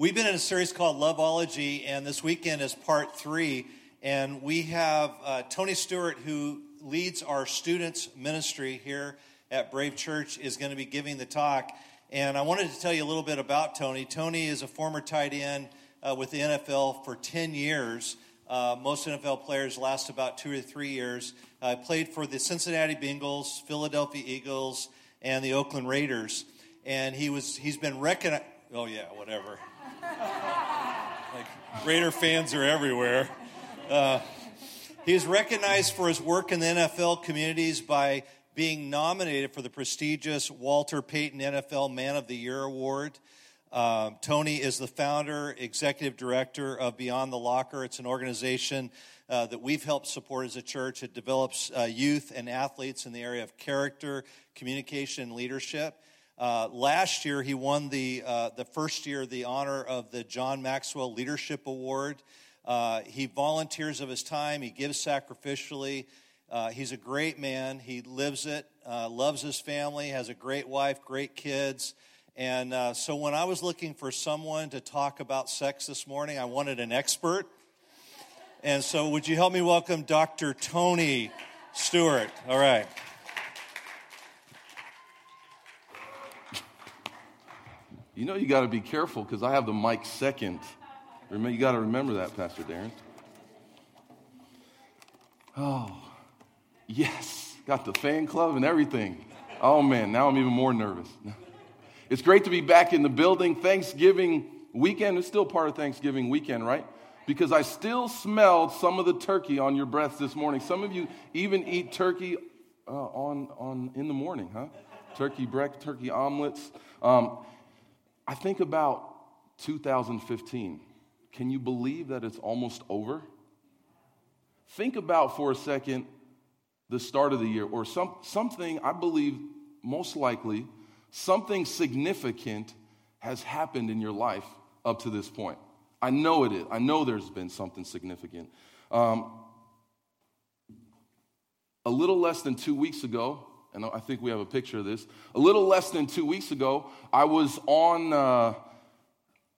We've been in a series called Loveology, and this weekend is part three. And we have uh, Tony Stewart, who leads our students' ministry here at Brave Church, is going to be giving the talk. And I wanted to tell you a little bit about Tony. Tony is a former tight end uh, with the NFL for 10 years. Uh, most NFL players last about two or three years. Uh, played for the Cincinnati Bengals, Philadelphia Eagles, and the Oakland Raiders. And he was he's been recognized. Oh yeah, whatever. like Raider fans are everywhere. Uh, he is recognized for his work in the NFL communities by being nominated for the prestigious Walter Payton NFL Man of the Year Award. Uh, Tony is the founder, executive director of Beyond the Locker. It's an organization uh, that we've helped support as a church. It develops uh, youth and athletes in the area of character, communication, and leadership. Uh, last year, he won the, uh, the first year the honor of the John Maxwell Leadership Award. Uh, he volunteers of his time, he gives sacrificially. Uh, he's a great man. He lives it, uh, loves his family, has a great wife, great kids. And so, when I was looking for someone to talk about sex this morning, I wanted an expert. And so, would you help me welcome Dr. Tony Stewart? All right. You know, you got to be careful because I have the mic second. You got to remember that, Pastor Darren. Oh, yes. Got the fan club and everything. Oh, man, now I'm even more nervous. It's great to be back in the building. Thanksgiving weekend is still part of Thanksgiving weekend, right? Because I still smelled some of the turkey on your breath this morning. Some of you even eat turkey uh, on, on in the morning, huh? Turkey break, turkey omelets. Um, I think about 2015. Can you believe that it's almost over? Think about for a second the start of the year or some, something, I believe, most likely, something significant has happened in your life up to this point. I know it is. I know there's been something significant. Um, a little less than two weeks ago, and I think we have a picture of this. A little less than two weeks ago, I was on. Uh,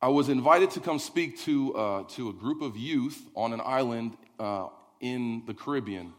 I was invited to come speak to uh, to a group of youth on an island uh, in the Caribbean,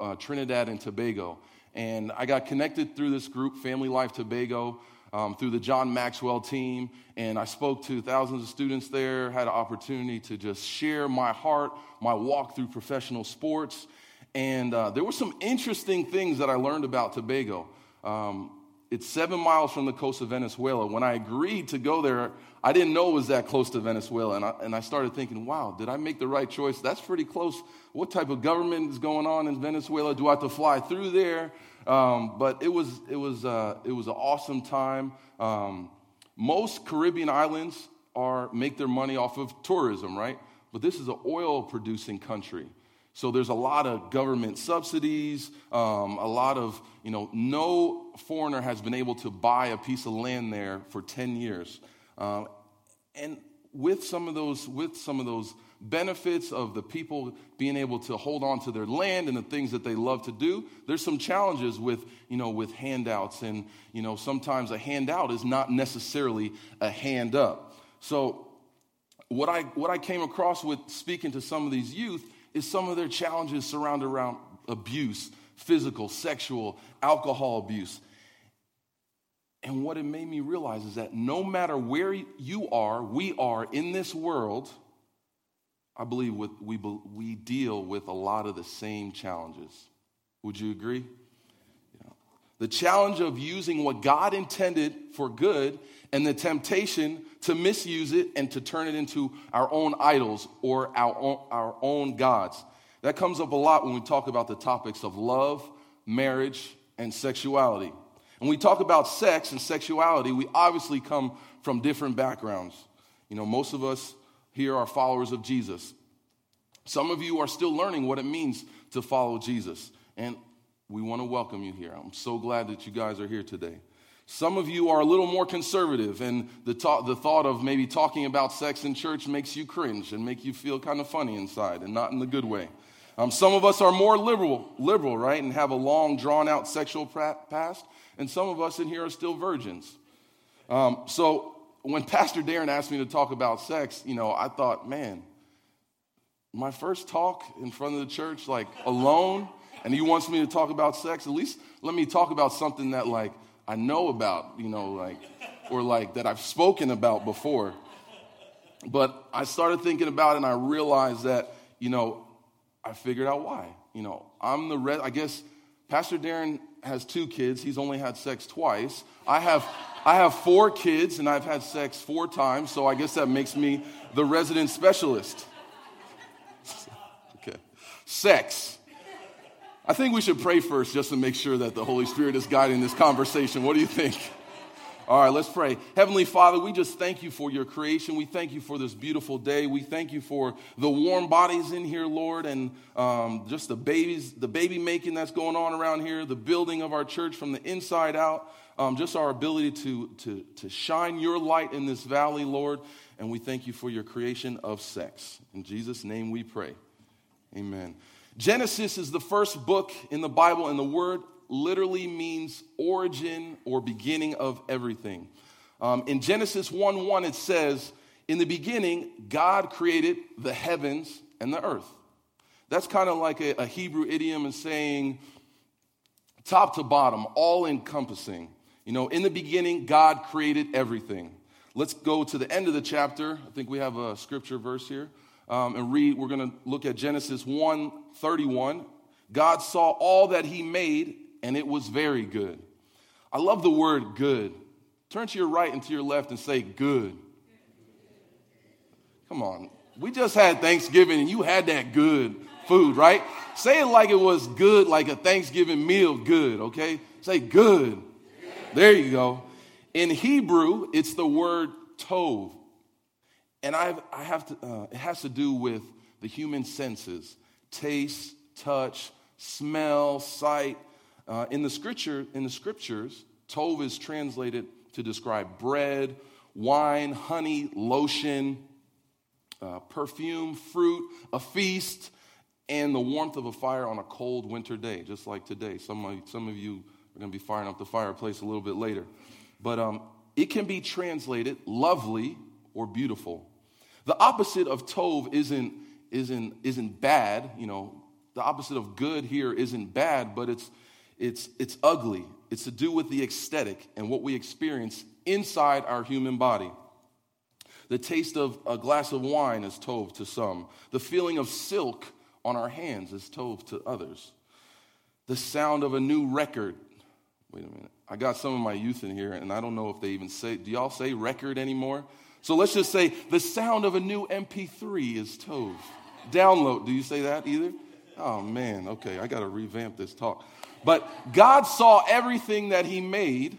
uh, Trinidad and Tobago, and I got connected through this group, Family Life Tobago. Um, through the John Maxwell team, and I spoke to thousands of students there, had an opportunity to just share my heart, my walk through professional sports, and uh, there were some interesting things that I learned about Tobago. Um, it's seven miles from the coast of Venezuela. When I agreed to go there, I didn't know it was that close to Venezuela. And I, and I started thinking, wow, did I make the right choice? That's pretty close. What type of government is going on in Venezuela? Do I have to fly through there? Um, but it was, it, was, uh, it was an awesome time. Um, most Caribbean islands are, make their money off of tourism, right? But this is an oil producing country. So there's a lot of government subsidies, um, a lot of, you know, no foreigner has been able to buy a piece of land there for 10 years. Um, and with some of those, with some of those benefits of the people being able to hold on to their land and the things that they love to do, there's some challenges with, you know, with handouts. And, you know, sometimes a handout is not necessarily a hand up. So what I, what I came across with speaking to some of these youth is some of their challenges surround around abuse, physical, sexual, alcohol abuse. And what it made me realize is that no matter where you are, we are in this world, I believe we, we deal with a lot of the same challenges. Would you agree? Yeah. The challenge of using what God intended for good and the temptation to misuse it and to turn it into our own idols or our own, our own gods. That comes up a lot when we talk about the topics of love, marriage, and sexuality. When we talk about sex and sexuality, we obviously come from different backgrounds. You know, most of us here are followers of Jesus. Some of you are still learning what it means to follow Jesus. And we want to welcome you here. I'm so glad that you guys are here today. Some of you are a little more conservative, and the, ta- the thought of maybe talking about sex in church makes you cringe and make you feel kind of funny inside, and not in the good way. Um, some of us are more liberal, liberal, right, and have a long, drawn-out sexual past, and some of us in here are still virgins. Um, so when Pastor Darren asked me to talk about sex, you know, I thought, man, my first talk in front of the church, like alone, and he wants me to talk about sex, at least let me talk about something that, like, I know about, you know, like, or like that I've spoken about before. But I started thinking about it and I realized that, you know, I figured out why. You know, I'm the red, I guess Pastor Darren has two kids. He's only had sex twice. I have, I have four kids and I've had sex four times. So I guess that makes me the resident specialist. okay. Sex. I think we should pray first just to make sure that the Holy Spirit is guiding this conversation. What do you think? All right, let's pray. Heavenly Father, we just thank you for your creation. We thank you for this beautiful day. We thank you for the warm bodies in here, Lord, and um, just the babies, the baby making that's going on around here, the building of our church from the inside out, um, just our ability to, to, to shine your light in this valley, Lord. And we thank you for your creation of sex. In Jesus' name we pray. Amen. Genesis is the first book in the Bible, and the word literally means origin or beginning of everything. Um, in Genesis 1 1, it says, In the beginning, God created the heavens and the earth. That's kind of like a, a Hebrew idiom and saying top to bottom, all encompassing. You know, in the beginning, God created everything. Let's go to the end of the chapter. I think we have a scripture verse here um, and read. We're going to look at Genesis 1 31. God saw all that he made, and it was very good. I love the word good. Turn to your right and to your left and say good. Come on. We just had Thanksgiving and you had that good food, right? Say it like it was good, like a Thanksgiving meal, good, okay? Say good. There you go. In Hebrew, it's the word tov. And I've, I have to, uh, it has to do with the human senses taste, touch, smell, sight. Uh, in, the scripture, in the scriptures, tov is translated to describe bread, wine, honey, lotion, uh, perfume, fruit, a feast, and the warmth of a fire on a cold winter day, just like today. Some of, some of you are going to be firing up the fireplace a little bit later. But um, it can be translated lovely or beautiful. The opposite of tov isn't, isn't, isn't bad. You know, the opposite of good here isn't bad, but it's, it's, it's ugly. It's to do with the aesthetic and what we experience inside our human body. The taste of a glass of wine is tov to some. The feeling of silk on our hands is tov to others. The sound of a new record. Wait a minute. I got some of my youth in here, and I don't know if they even say, do y'all say record anymore? So let's just say the sound of a new MP3 is Tov. Download. Do you say that either? Oh man, okay, I got to revamp this talk. But God saw everything that He made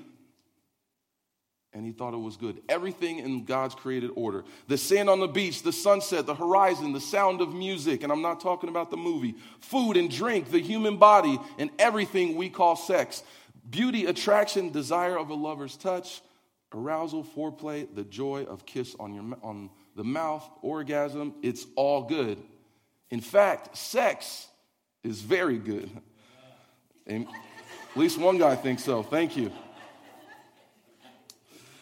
and He thought it was good. Everything in God's created order the sand on the beach, the sunset, the horizon, the sound of music, and I'm not talking about the movie, food and drink, the human body, and everything we call sex. Beauty, attraction, desire of a lover's touch arousal, foreplay, the joy of kiss on, your, on the mouth, orgasm, it's all good. In fact, sex is very good. And at least one guy thinks so. Thank you.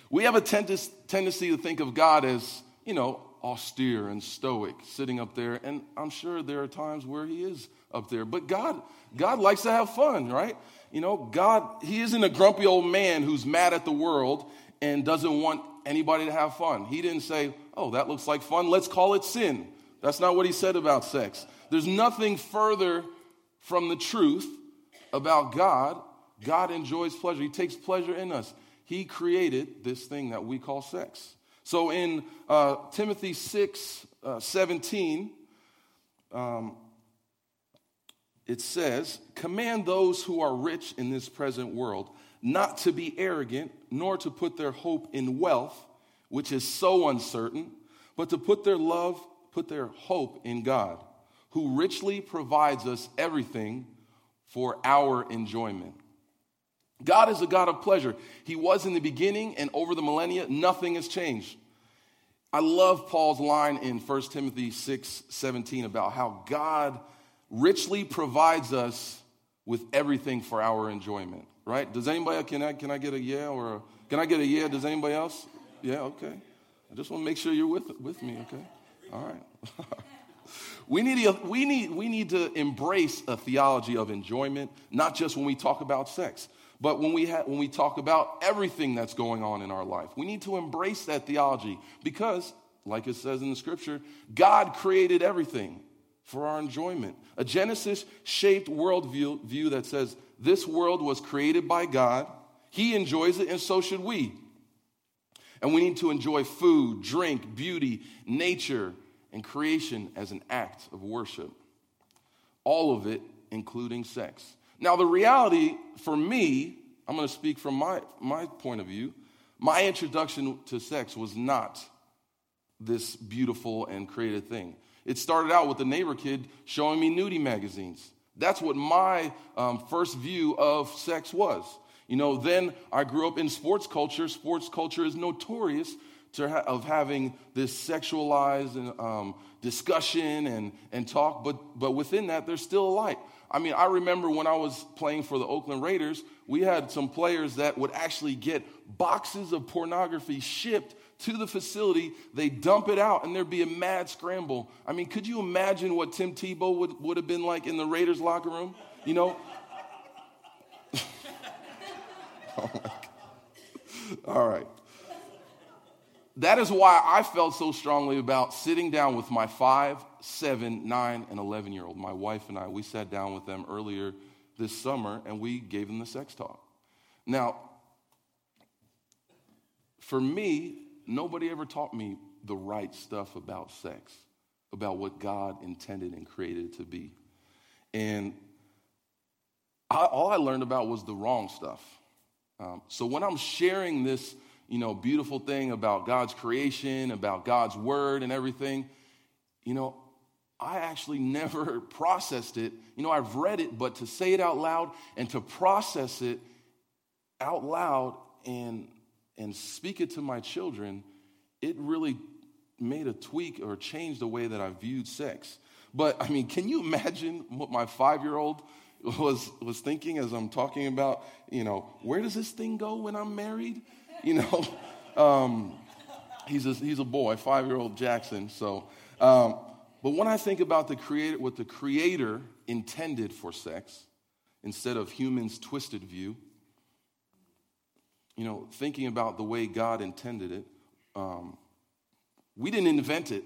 We have a tendency to think of God as, you know, austere and stoic, sitting up there, and I'm sure there are times where he is up there. But God, God likes to have fun, right? You know, God, he isn't a grumpy old man who's mad at the world and doesn't want anybody to have fun. He didn't say, oh, that looks like fun, let's call it sin. That's not what he said about sex. There's nothing further from the truth about God. God enjoys pleasure, He takes pleasure in us. He created this thing that we call sex. So in uh, Timothy 6 uh, 17, um, it says, Command those who are rich in this present world not to be arrogant, nor to put their hope in wealth, which is so uncertain, but to put their love, put their hope in God, who richly provides us everything for our enjoyment. God is a God of pleasure. He was in the beginning, and over the millennia, nothing has changed. I love Paul's line in 1 Timothy 6 17 about how God richly provides us with everything for our enjoyment right? Does anybody, can I, can I get a yeah or a, can I get a yeah? Does anybody else? Yeah, okay. I just want to make sure you're with, with me, okay? All right. we, need a, we, need, we need to embrace a theology of enjoyment, not just when we talk about sex, but when we, ha- when we talk about everything that's going on in our life. We need to embrace that theology because, like it says in the scripture, God created everything for our enjoyment. A Genesis shaped worldview view that says this world was created by God, He enjoys it, and so should we. And we need to enjoy food, drink, beauty, nature, and creation as an act of worship. All of it, including sex. Now, the reality for me, I'm going to speak from my, my point of view. My introduction to sex was not this beautiful and creative thing. It started out with a neighbor kid showing me nudie magazines. That's what my um, first view of sex was. You know, then I grew up in sports culture. Sports culture is notorious ha- of having this sexualized and, um, discussion and, and talk, but, but within that, there's still a light. I mean, I remember when I was playing for the Oakland Raiders, we had some players that would actually get boxes of pornography shipped to the facility, they dump it out, and there'd be a mad scramble. I mean, could you imagine what Tim Tebow would, would have been like in the Raiders locker room? You know, oh All right. That is why I felt so strongly about sitting down with my five, seven, nine, and 11 year old. My wife and I, we sat down with them earlier this summer and we gave them the sex talk. Now, for me, nobody ever taught me the right stuff about sex, about what God intended and created it to be. And I, all I learned about was the wrong stuff. Um, so when I'm sharing this, you know, beautiful thing about God's creation, about God's word and everything, you know, I actually never processed it. You know, I've read it, but to say it out loud and to process it out loud and and speak it to my children, it really made a tweak or changed the way that I viewed sex. But I mean, can you imagine what my five year old was, was thinking as I'm talking about, you know, where does this thing go when I'm married? You know, um, he's, a, he's a boy, five year old Jackson. So, um, but when I think about the creator, what the creator intended for sex, instead of humans' twisted view, you know, thinking about the way God intended it, um, we didn't invent it.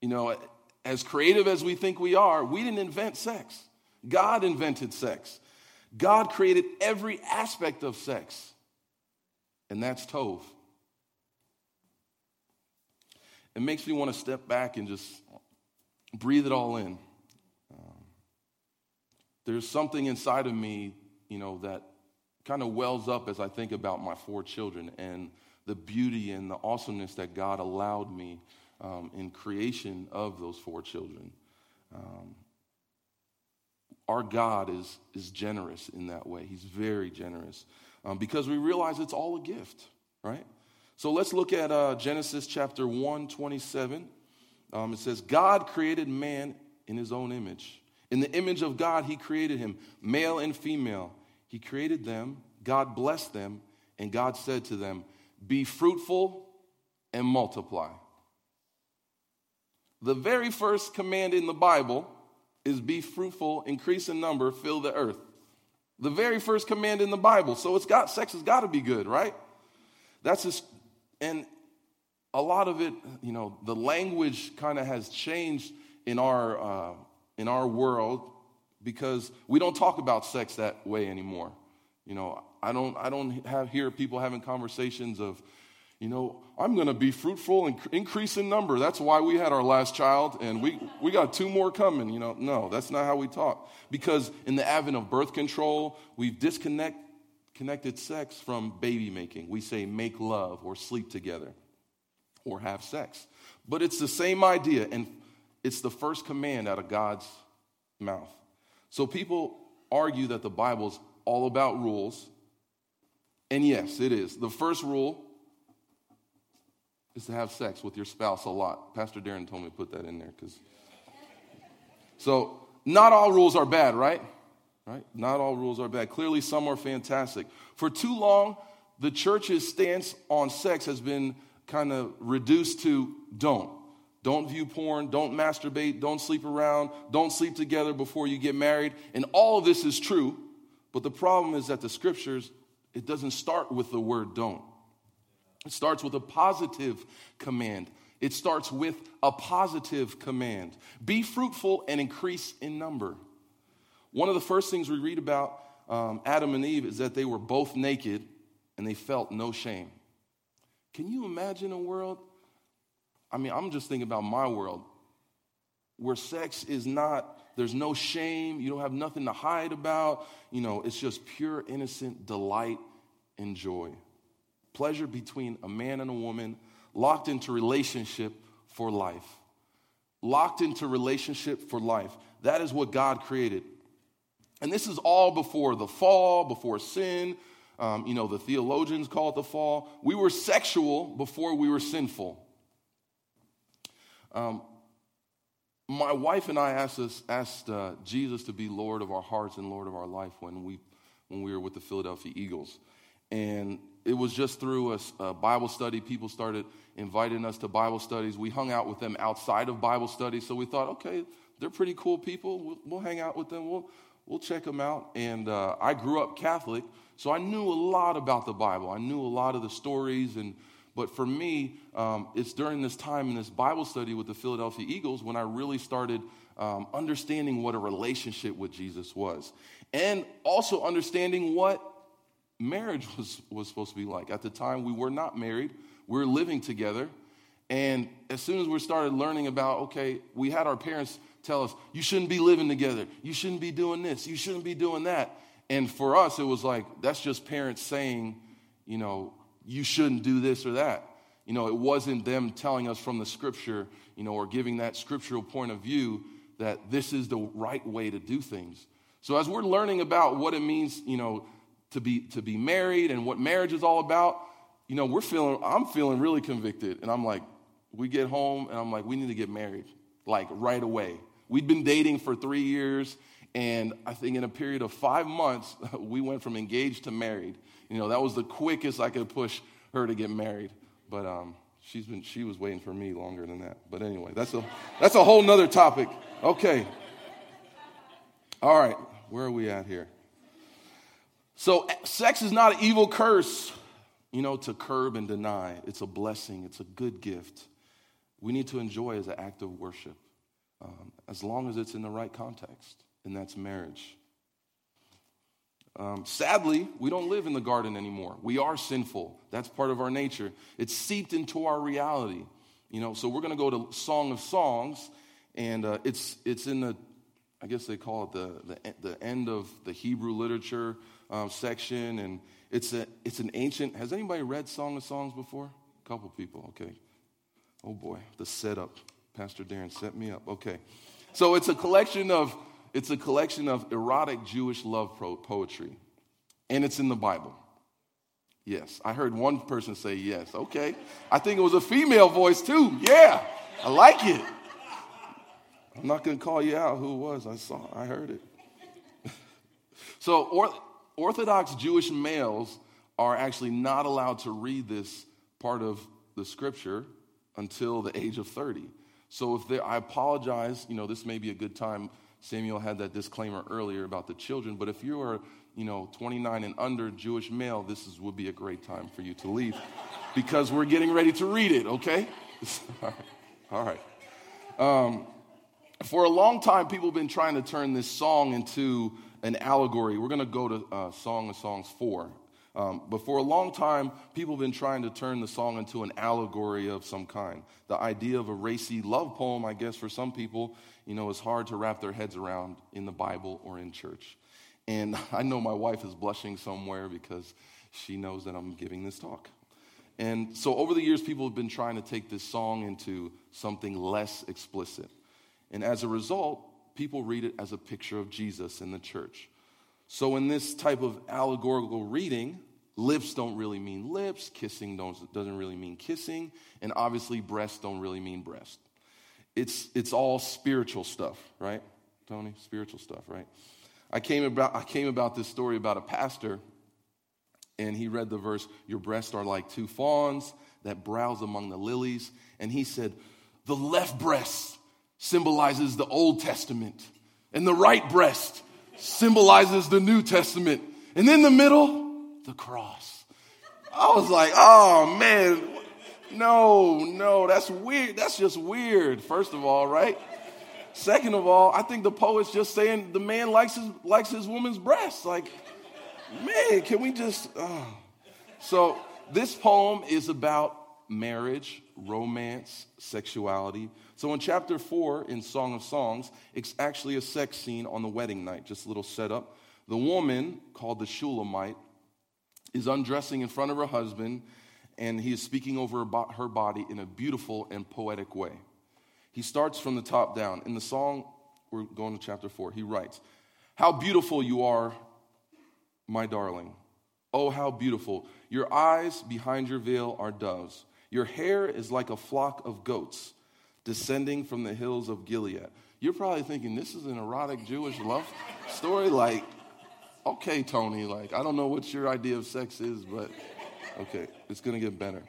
You know, as creative as we think we are, we didn't invent sex. God invented sex. God created every aspect of sex, and that's Tov. It makes me want to step back and just breathe it all in. Um, there's something inside of me, you know, that kind of wells up as I think about my four children and the beauty and the awesomeness that God allowed me um, in creation of those four children. Um, our God is, is generous in that way. He's very generous um, because we realize it's all a gift, right? So let's look at uh, Genesis chapter 1, 27. Um, it says, God created man in his own image. In the image of God, he created him, male and female. He created them, God blessed them, and God said to them, Be fruitful and multiply. The very first command in the Bible is be fruitful, increase in number, fill the earth. The very first command in the Bible. So it's got sex has got to be good, right? That's just and a lot of it, you know, the language kind of has changed in our uh, in our world because we don't talk about sex that way anymore. You know, I don't I don't have hear people having conversations of you know, I'm going to be fruitful and increase in number. That's why we had our last child, and we, we got two more coming. You know, no, that's not how we talk. Because in the advent of birth control, we've disconnect, connected sex from baby making. We say make love or sleep together or have sex. But it's the same idea, and it's the first command out of God's mouth. So people argue that the Bible's all about rules. And yes, it is. The first rule is to have sex with your spouse a lot. Pastor Darren told me to put that in there because. So, not all rules are bad, right? Right? Not all rules are bad. Clearly, some are fantastic. For too long, the church's stance on sex has been kind of reduced to don't. Don't view porn, don't masturbate, don't sleep around, don't sleep together before you get married. And all of this is true, but the problem is that the scriptures, it doesn't start with the word don't. It starts with a positive command. It starts with a positive command be fruitful and increase in number. One of the first things we read about um, Adam and Eve is that they were both naked and they felt no shame. Can you imagine a world? I mean, I'm just thinking about my world where sex is not, there's no shame, you don't have nothing to hide about. You know, it's just pure, innocent delight and joy. Pleasure between a man and a woman, locked into relationship for life. Locked into relationship for life. That is what God created. And this is all before the fall, before sin. Um, you know, the theologians call it the fall. We were sexual before we were sinful. Um, my wife and I asked, us, asked uh, Jesus to be Lord of our hearts and Lord of our life when we, when we were with the Philadelphia Eagles. And it was just through a, a, Bible study. People started inviting us to Bible studies. We hung out with them outside of Bible studies. So we thought, okay, they're pretty cool people. We'll, we'll hang out with them. We'll, we'll check them out. And uh, I grew up Catholic, so I knew a lot about the Bible. I knew a lot of the stories. And but for me, um, it's during this time in this Bible study with the Philadelphia Eagles when I really started um, understanding what a relationship with Jesus was, and also understanding what marriage was was supposed to be like. At the time, we were not married; we were living together. And as soon as we started learning about, okay, we had our parents tell us, you shouldn't be living together. You shouldn't be doing this. You shouldn't be doing that. And for us, it was like, that's just parents saying, you know, you shouldn't do this or that. You know, it wasn't them telling us from the scripture, you know, or giving that scriptural point of view that this is the right way to do things. So as we're learning about what it means, you know, to be to be married and what marriage is all about, you know, we're feeling I'm feeling really convicted and I'm like we get home and I'm like we need to get married like right away. We'd been dating for three years, and I think in a period of five months, we went from engaged to married. You know, that was the quickest I could push her to get married. But um, she's been, she was waiting for me longer than that. But anyway, that's a, that's a whole nother topic. Okay. All right, where are we at here? So, sex is not an evil curse, you know, to curb and deny. It's a blessing, it's a good gift. We need to enjoy as an act of worship um, as long as it's in the right context, and that's marriage. Um, sadly, we don't live in the garden anymore. We are sinful. That's part of our nature. It's seeped into our reality. You know, so we're going to go to Song of Songs, and uh, it's it's in the, I guess they call it the the, the end of the Hebrew literature um, section, and it's a it's an ancient. Has anybody read Song of Songs before? A couple people. Okay. Oh boy, the setup. Pastor Darren set me up. Okay. So it's a collection of it's a collection of erotic Jewish love poetry. And it's in the Bible. Yes. I heard one person say yes. Okay. I think it was a female voice too. Yeah. I like it. I'm not going to call you out who it was. I saw I heard it. so or, Orthodox Jewish males are actually not allowed to read this part of the scripture until the age of 30. So if they, I apologize, you know, this may be a good time. Samuel had that disclaimer earlier about the children, but if you are, you know, 29 and under Jewish male, this is, would be a great time for you to leave because we're getting ready to read it, okay? All right. Um, for a long time, people have been trying to turn this song into an allegory. We're going to go to uh, Song of Songs 4. Um, but for a long time, people have been trying to turn the song into an allegory of some kind. The idea of a racy love poem, I guess, for some people, you know, is hard to wrap their heads around in the Bible or in church. And I know my wife is blushing somewhere because she knows that I'm giving this talk. And so over the years, people have been trying to take this song into something less explicit. And as a result, people read it as a picture of Jesus in the church. So, in this type of allegorical reading, lips don't really mean lips, kissing doesn't really mean kissing, and obviously breasts don't really mean breast. It's, it's all spiritual stuff, right? Tony, spiritual stuff, right? I came about, I came about this story about a pastor And he read the verse, Your breasts are like two fawns that browse among the lilies. And he said, The left breast symbolizes the Old Testament, and the right breast symbolizes the New Testament. And in the middle, the cross. I was like, oh man, no, no, that's weird. That's just weird, first of all, right? Second of all, I think the poet's just saying the man likes his, likes his woman's breasts. Like, man, can we just. Oh. So, this poem is about marriage, romance, sexuality. So, in chapter four in Song of Songs, it's actually a sex scene on the wedding night, just a little setup. The woman, called the Shulamite, is undressing in front of her husband, and he is speaking over her body in a beautiful and poetic way. He starts from the top down. In the song, we're going to chapter four, he writes, How beautiful you are, my darling. Oh, how beautiful. Your eyes behind your veil are doves. Your hair is like a flock of goats descending from the hills of Gilead. You're probably thinking, this is an erotic Jewish love story? Like, okay, Tony, like, I don't know what your idea of sex is, but okay, it's gonna get better.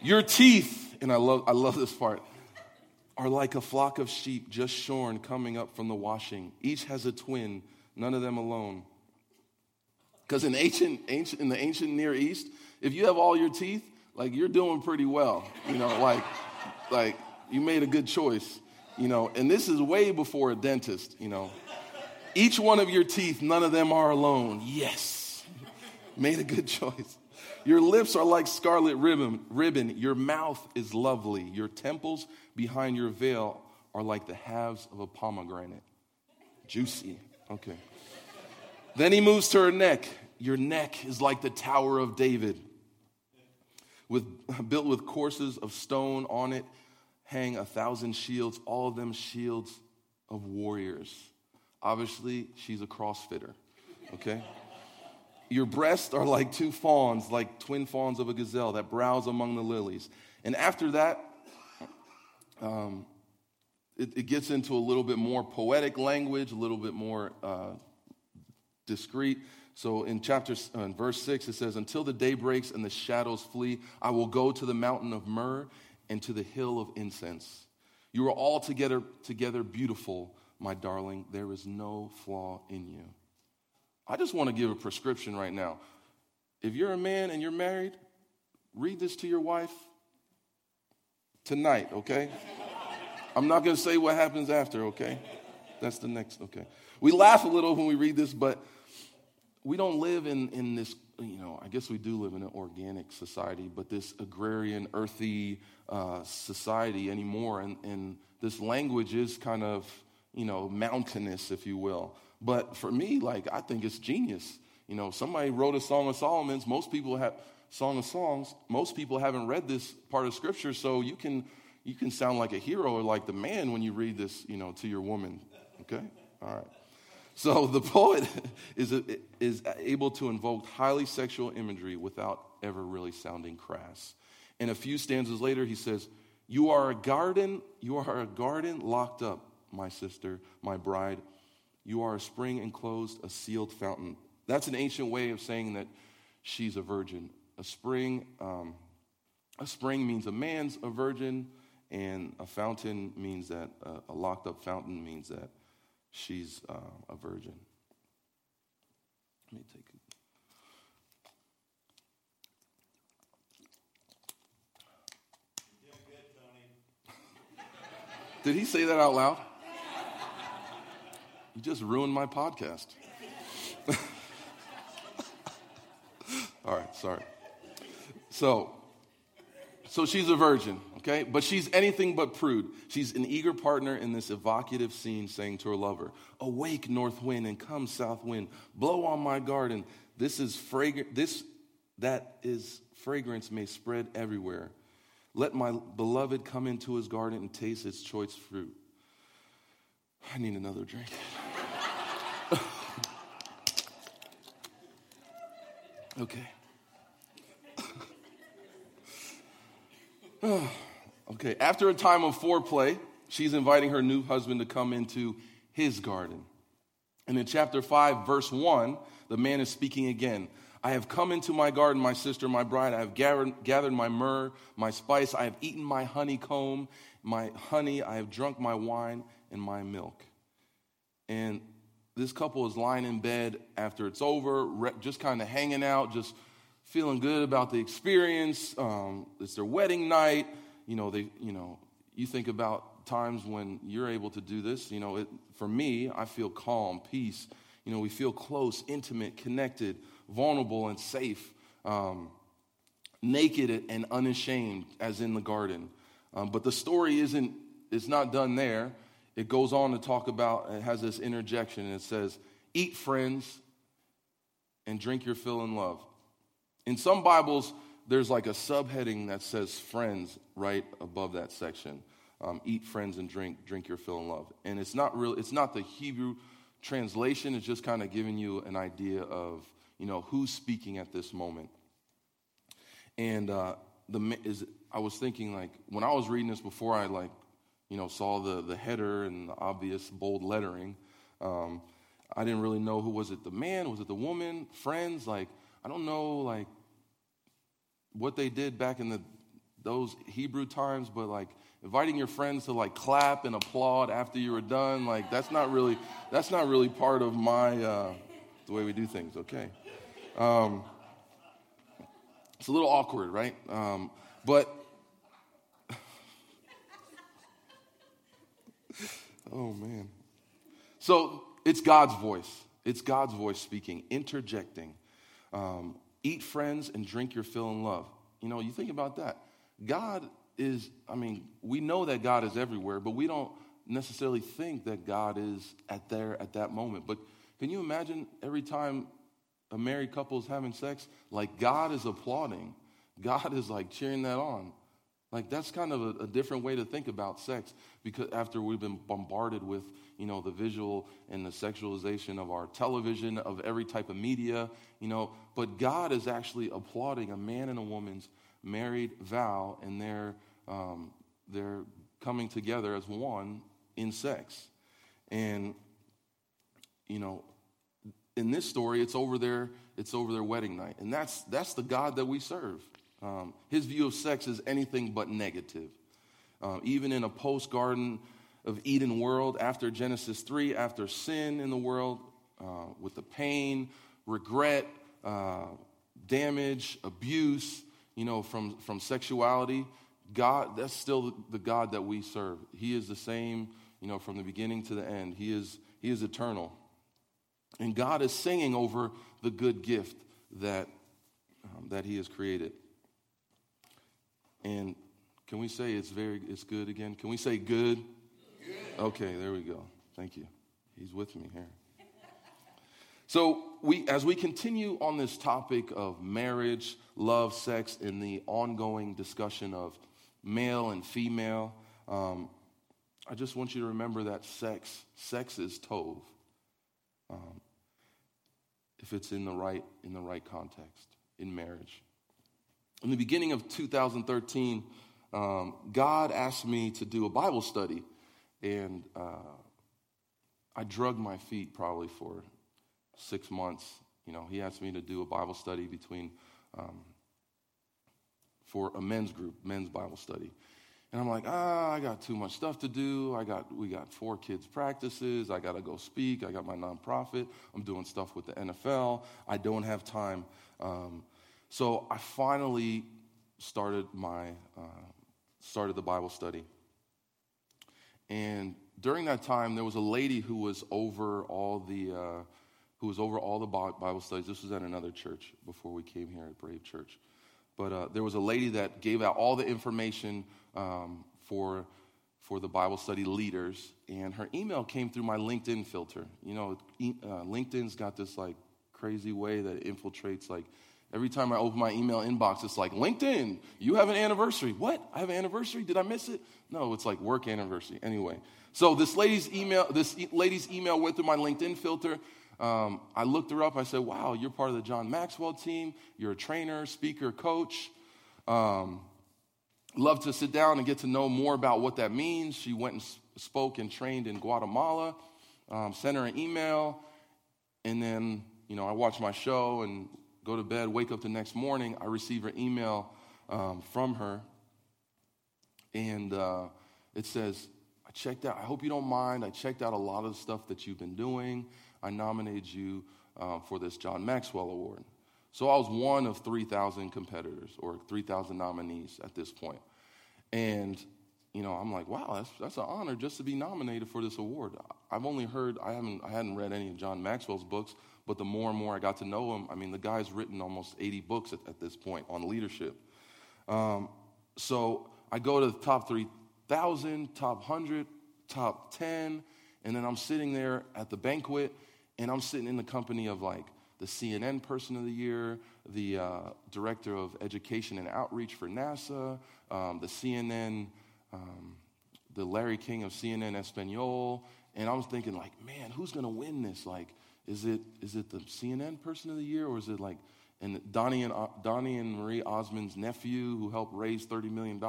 Your teeth, and I love, I love this part, are like a flock of sheep just shorn coming up from the washing. Each has a twin, none of them alone. Because in ancient, ancient, in the ancient Near East, if you have all your teeth, like you're doing pretty well. You know, like, like you made a good choice. You know, and this is way before a dentist. You know, each one of your teeth, none of them are alone. Yes, made a good choice. Your lips are like scarlet ribbon, ribbon. Your mouth is lovely. Your temples behind your veil are like the halves of a pomegranate. Juicy. Okay. Then he moves to her neck. Your neck is like the Tower of David, with, built with courses of stone on it, hang a thousand shields, all of them shields of warriors. Obviously, she's a CrossFitter, okay? Your breasts are like two fawns, like twin fawns of a gazelle that browse among the lilies. And after that, um, it, it, gets into a little bit more poetic language, a little bit more uh, discreet. So in chapter, uh, in verse 6, it says, Until the day breaks and the shadows flee, I will go to the mountain of myrrh and to the hill of incense. You are all together, together beautiful, my darling. There is no flaw in you. I just want to give a prescription right now. If you're a man and you're married, read this to your wife tonight, okay? I'm not going to say what happens after, okay? That's the next, okay. We laugh a little when we read this, but we don't live in, in this, you know, I guess we do live in an organic society, but this agrarian, earthy uh, society anymore. And, and this language is kind of, you know, mountainous, if you will. But for me, like, I think it's genius. You know, somebody wrote a Song of Solomon's. Most people have Song of Songs. Most people haven't read this part of Scripture, so you can you can sound like a hero or like the man when you read this, you know, to your woman. Okay, all right. So the poet is is able to invoke highly sexual imagery without ever really sounding crass. And a few stanzas later, he says, "You are a garden. You are a garden locked up, my sister, my bride." You are a spring enclosed, a sealed fountain. That's an ancient way of saying that she's a virgin. A spring, um, a spring means a man's a virgin, and a fountain means that uh, a locked up fountain means that she's uh, a virgin. Let me take it. Did he say that out loud? You just ruined my podcast. All right, sorry. So, so she's a virgin, okay? But she's anything but prude. She's an eager partner in this evocative scene saying to her lover, Awake, north wind, and come, south wind. Blow on my garden. This is fragrant, this that is fragrance may spread everywhere. Let my beloved come into his garden and taste its choice fruit. I need another drink. okay. okay, after a time of foreplay, she's inviting her new husband to come into his garden. And in chapter 5, verse 1, the man is speaking again. I have come into my garden, my sister, my bride. I have gathered, gathered my myrrh, my spice. I have eaten my honeycomb, my honey. I have drunk my wine and my milk. And this couple is lying in bed after it's over, just kind of hanging out, just feeling good about the experience. Um, it's their wedding night. You know, they, you know, you think about times when you're able to do this. You know, it, for me, I feel calm, peace. You know, we feel close, intimate, connected, vulnerable, and safe. Um, naked and unashamed, as in the garden. Um, but the story isn't, it's not done there. It goes on to talk about, it has this interjection, and it says, Eat, friends, and drink your fill in love. In some Bibles, there's like a subheading that says friends right above that section. Um, eat friends and drink drink your fill in love and it's not really it's not the hebrew translation it's just kind of giving you an idea of you know who's speaking at this moment and uh, the is i was thinking like when i was reading this before i like you know saw the the header and the obvious bold lettering um, i didn't really know who was it the man was it the woman friends like i don't know like what they did back in the those Hebrew times, but like inviting your friends to like clap and applaud after you were done, like that's not really that's not really part of my uh, the way we do things. Okay, um, it's a little awkward, right? Um, but oh man, so it's God's voice. It's God's voice speaking, interjecting. Um, eat friends and drink your fill in love. You know, you think about that. God is, I mean, we know that God is everywhere, but we don't necessarily think that God is at there at that moment. But can you imagine every time a married couple is having sex, like God is applauding, God is like cheering that on. Like that's kind of a, a, different way to think about sex because after we've been bombarded with, you know, the visual and the sexualization of our television, of every type of media, you know, but God is actually applauding a man and a woman's married vow and they're, um, they're coming together as one in sex. And, you know, in this story, it's over their, it's over their wedding night. And that's, that's the God that we serve. Um, his view of sex is anything but negative. Um, even in a post Garden of Eden world, after Genesis 3, after sin in the world, uh, with the pain, regret, uh, damage, abuse, you know, from, from sexuality, God, that's still the God that we serve. He is the same, you know, from the beginning to the end. He is, he is eternal. And God is singing over the good gift that, um, that He has created. And can we say it's very it's good again? Can we say good? good? Okay, there we go. Thank you. He's with me here. So we as we continue on this topic of marriage, love, sex, and the ongoing discussion of male and female, um, I just want you to remember that sex, sex is tov. Um, if it's in the right in the right context in marriage. In the beginning of 2013, um, God asked me to do a Bible study, and uh, I drug my feet probably for six months. You know, He asked me to do a Bible study between um, for a men's group, men's Bible study. And I'm like, ah, I got too much stuff to do. I got, we got four kids' practices. I got to go speak. I got my nonprofit. I'm doing stuff with the NFL. I don't have time. Um, so I finally started my uh, started the Bible study, and during that time, there was a lady who was over all the uh, who was over all the Bible studies. This was at another church before we came here at Brave Church, but uh, there was a lady that gave out all the information um, for for the Bible study leaders, and her email came through my LinkedIn filter. You know, uh, LinkedIn's got this like crazy way that infiltrates like Every time I open my email inbox, it's like, LinkedIn, you have an anniversary. What? I have an anniversary? Did I miss it? No, it's like work anniversary. Anyway, so this lady's email, this lady's email went through my LinkedIn filter. Um, I looked her up. I said, wow, you're part of the John Maxwell team. You're a trainer, speaker, coach. Um, love to sit down and get to know more about what that means. She went and spoke and trained in Guatemala. Um, sent her an email. And then, you know, I watched my show and go to bed, wake up the next morning, I receive an email um, from her, and uh, it says, I checked out, I hope you don't mind, I checked out a lot of the stuff that you've been doing. I nominated you uh, for this John Maxwell Award. So I was one of 3,000 competitors or 3,000 nominees at this point. And, you know, I'm like, wow, that's, that's an honor just to be nominated for this award. I've only heard, I, haven't, I hadn't read any of John Maxwell's books, but the more and more I got to know him, I mean, the guy's written almost 80 books at, at this point on leadership. Um, so I go to the top 3,000, top 100, top 10, and then I'm sitting there at the banquet, and I'm sitting in the company of like the CNN Person of the Year, the uh, Director of Education and Outreach for NASA, um, the CNN, um, the Larry King of CNN Espanol. And I was thinking, like, man, who's to win this? Like, is it, is it the CNN Person of the Year, or is it like, and Donnie and, Donnie and Marie Osmond's nephew, who helped raise $30 million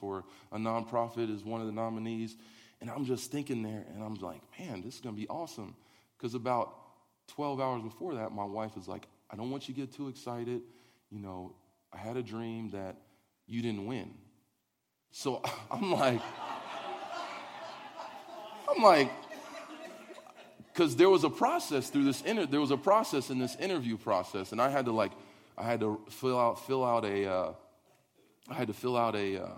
for a nonprofit, is one of the nominees. And I'm just thinking there, and I'm like, man, this is going to be awesome. Because about 12 hours before that, my wife is like, I don't want you to get too excited. You know, I had a dream that you didn't win. So I'm like, I'm like, because there was a process through this inter- there was a process in this interview process, and I had to like, I had to fill out fill out a, uh, I had to fill out a uh,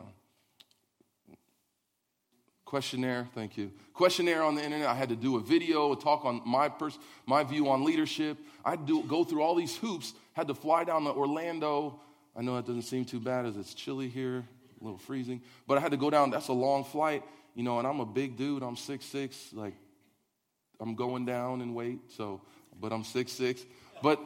questionnaire. Thank you. Questionnaire on the internet. I had to do a video, a talk on my pers- my view on leadership. I do, go through all these hoops. Had to fly down to Orlando. I know that doesn't seem too bad as it's chilly here, a little freezing. But I had to go down. That's a long flight, you know. And I'm a big dude. I'm six six. Like I'm going down in weight. So, but I'm six six. But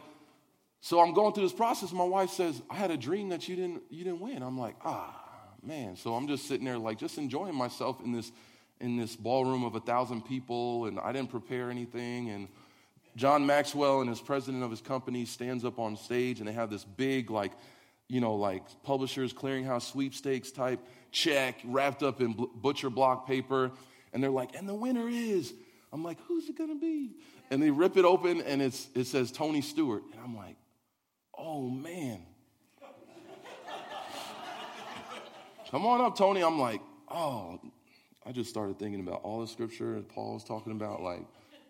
so I'm going through this process. My wife says, "I had a dream that you didn't you didn't win." I'm like, ah man. So I'm just sitting there, like, just enjoying myself in this in this ballroom of a thousand people, and I didn't prepare anything. And John Maxwell and his president of his company stands up on stage, and they have this big, like, you know, like Publishers Clearinghouse sweepstakes type check wrapped up in butcher block paper, and they're like, and the winner is. I'm like, who's it gonna be? And they rip it open, and it's it says Tony Stewart, and I'm like, oh man. Come on up, Tony. I'm like, oh, I just started thinking about all the scripture Paul was talking about. Like,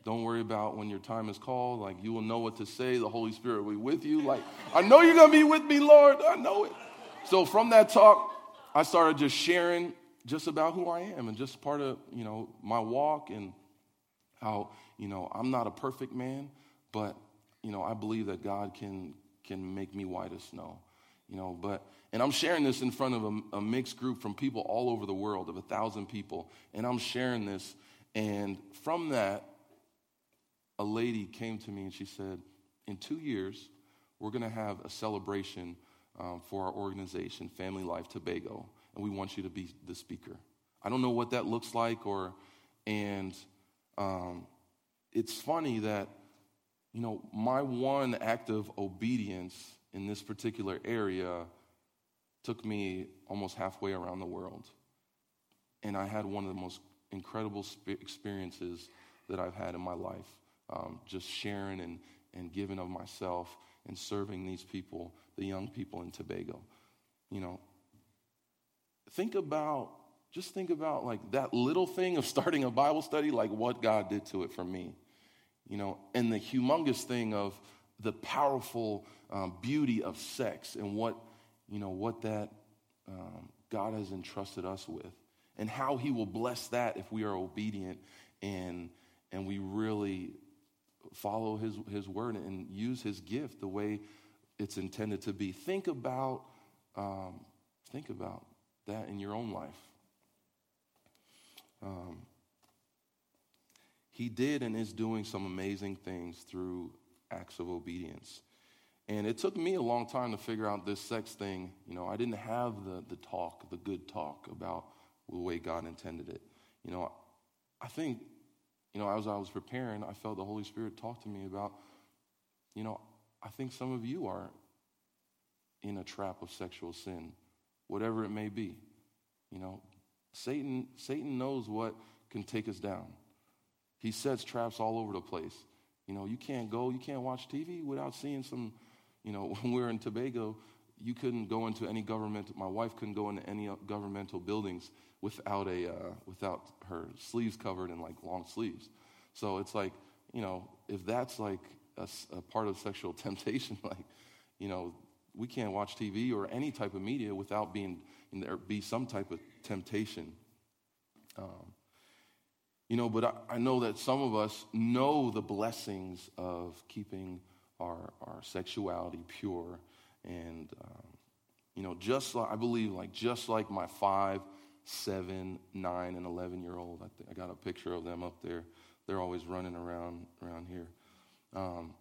don't worry about when your time is called. Like, you will know what to say. The Holy Spirit will be with you. Like, I know you're to be with me, Lord. I know it. So, from that talk, I started just sharing just about who I am and just part of, you know, my walk and how, you know, I'm not a perfect man, but, you know, I believe that God can, can make me white as snow, you know, but and I'm sharing this in front of a, a, mixed group from people all over the world, of a thousand people. And I'm sharing this. And from that, a lady came to me and she said, In two years, we're going to have a celebration um, for our organization, Family Life Tobago. And we want you to be the speaker. I don't know what that looks like, or, and um, it's funny that, you know, my one act of obedience in this particular area took me almost halfway around the world. And I had one of the most incredible experiences that I've had in my life, um, just sharing and, and giving of myself and serving these people, the young people in Tobago. You know, think about, just think about like that little thing of starting a Bible study, like what God did to it for me. You know, and the humongous thing of the powerful um, beauty of sex and what you know, what that um, God has entrusted us with and how he will bless that if we are obedient and, and we really follow his, his word and use his gift the way it's intended to be. Think about, um, think about that in your own life. Um, he did and is doing some amazing things through acts of obedience. And it took me a long time to figure out this sex thing. You know, I didn't have the, the talk, the good talk about the way God intended it. You know, I think, you know, as I was preparing, I felt the Holy Spirit talk to me about, you know, I think some of you are in a trap of sexual sin, whatever it may be. You know, Satan, Satan knows what can take us down. He sets traps all over the place. You know, you can't go, you can't watch TV without seeing some you know, when we were in Tobago, you couldn't go into any government. My wife couldn't go into any governmental buildings without a uh, without her sleeves covered in like long sleeves. So it's like you know, if that's like a, a part of sexual temptation, like you know, we can't watch TV or any type of media without being there be some type of temptation. Um, you know, but I, I, know that some of us know the blessings of keeping our, our sexuality pure. And, um, you know, just like, I believe, like, just like my five, seven, nine, and 11 year old, I, th- I got a picture of them up there. They're always running around around here. Um,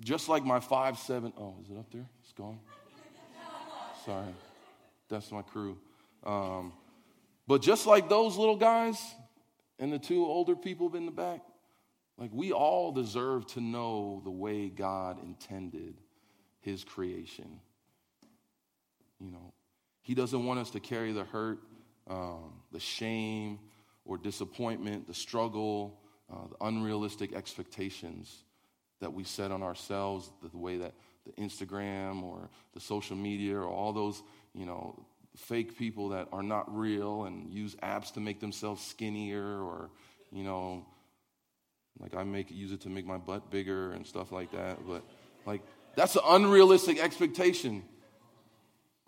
just like my five, seven, oh, is it up there? It's gone. Sorry. That's my crew. Um, but just like those little guys and the two older people in the back, like we all deserve to know the way God intended his creation. You know, he doesn't want us to carry the hurt, um, the shame, or disappointment, the struggle, uh, the unrealistic expectations that we set on ourselves, the way that the Instagram or the social media or all those, you know, fake people that are not real and use apps to make themselves skinnier or, you know, like I make use it to make my butt bigger and stuff like that. But like that's an unrealistic expectation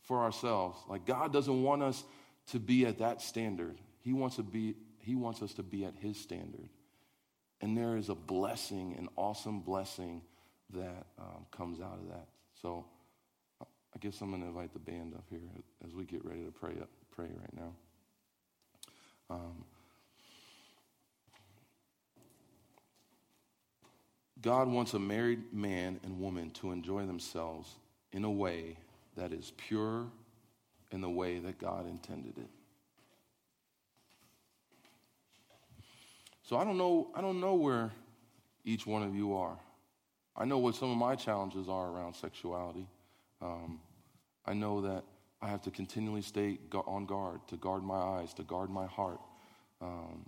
for ourselves. Like God doesn't want us to be at that standard. He wants to be he wants us to be at his standard. And there is a blessing, an awesome blessing that um, comes out of that. So I guess I'm going to invite the band up here as we get ready to pray, up, pray right now. Um, God wants a married man and woman to enjoy themselves in a way that is pure in the way that God intended it. So I don't know, I don't know where each one of you are. I know what some of my challenges are around sexuality. Um, I know that I have to continually stay on guard, to guard my eyes, to guard my heart. Um,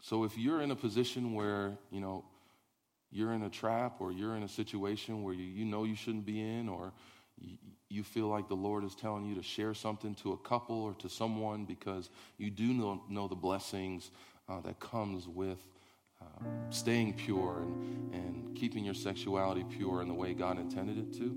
so if you're in a position where, you know, you're in a trap or you're in a situation where you, you know you shouldn't be in or you, you feel like the Lord is telling you to share something to a couple or to someone because you do know, know the blessings uh, that comes with uh, staying pure and, and keeping your sexuality pure in the way God intended it to,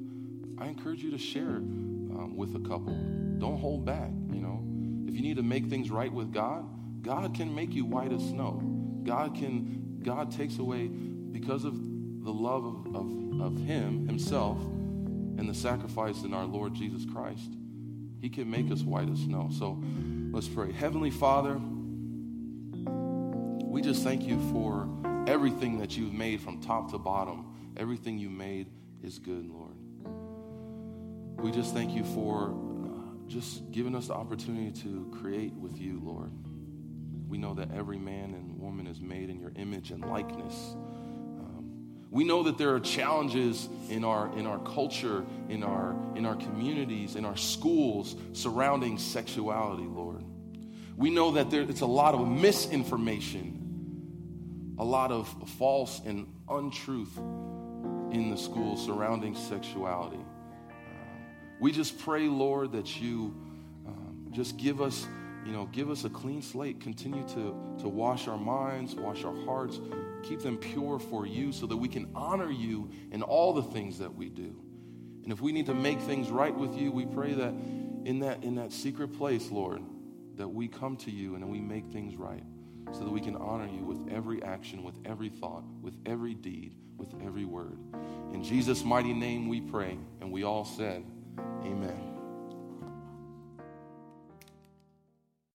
I encourage you to share um, with a couple. Don't hold back, you know. If you need to make things right with God, God can make you white as snow. God can, God takes away, because of the love of, of, of Him, Himself, and the sacrifice in our Lord Jesus Christ, He can make us white as snow. So let's pray. Heavenly Father, we just thank you for everything that you've made from top to bottom. Everything you made is good, Lord. We just thank you for uh, just giving us the opportunity to create with you, Lord. We know that every man and woman is made in your image and likeness. Um, we know that there are challenges in our, in our culture, in our, in our communities, in our schools surrounding sexuality, Lord. We know that there, it's a lot of misinformation, a lot of false and untruth in the schools surrounding sexuality. We just pray, Lord, that you um, just give us you know, give us a clean slate. Continue to, to wash our minds, wash our hearts, keep them pure for you so that we can honor you in all the things that we do. And if we need to make things right with you, we pray that in that, in that secret place, Lord, that we come to you and we make things right so that we can honor you with every action, with every thought, with every deed, with every word. In Jesus' mighty name we pray, and we all said, Amen.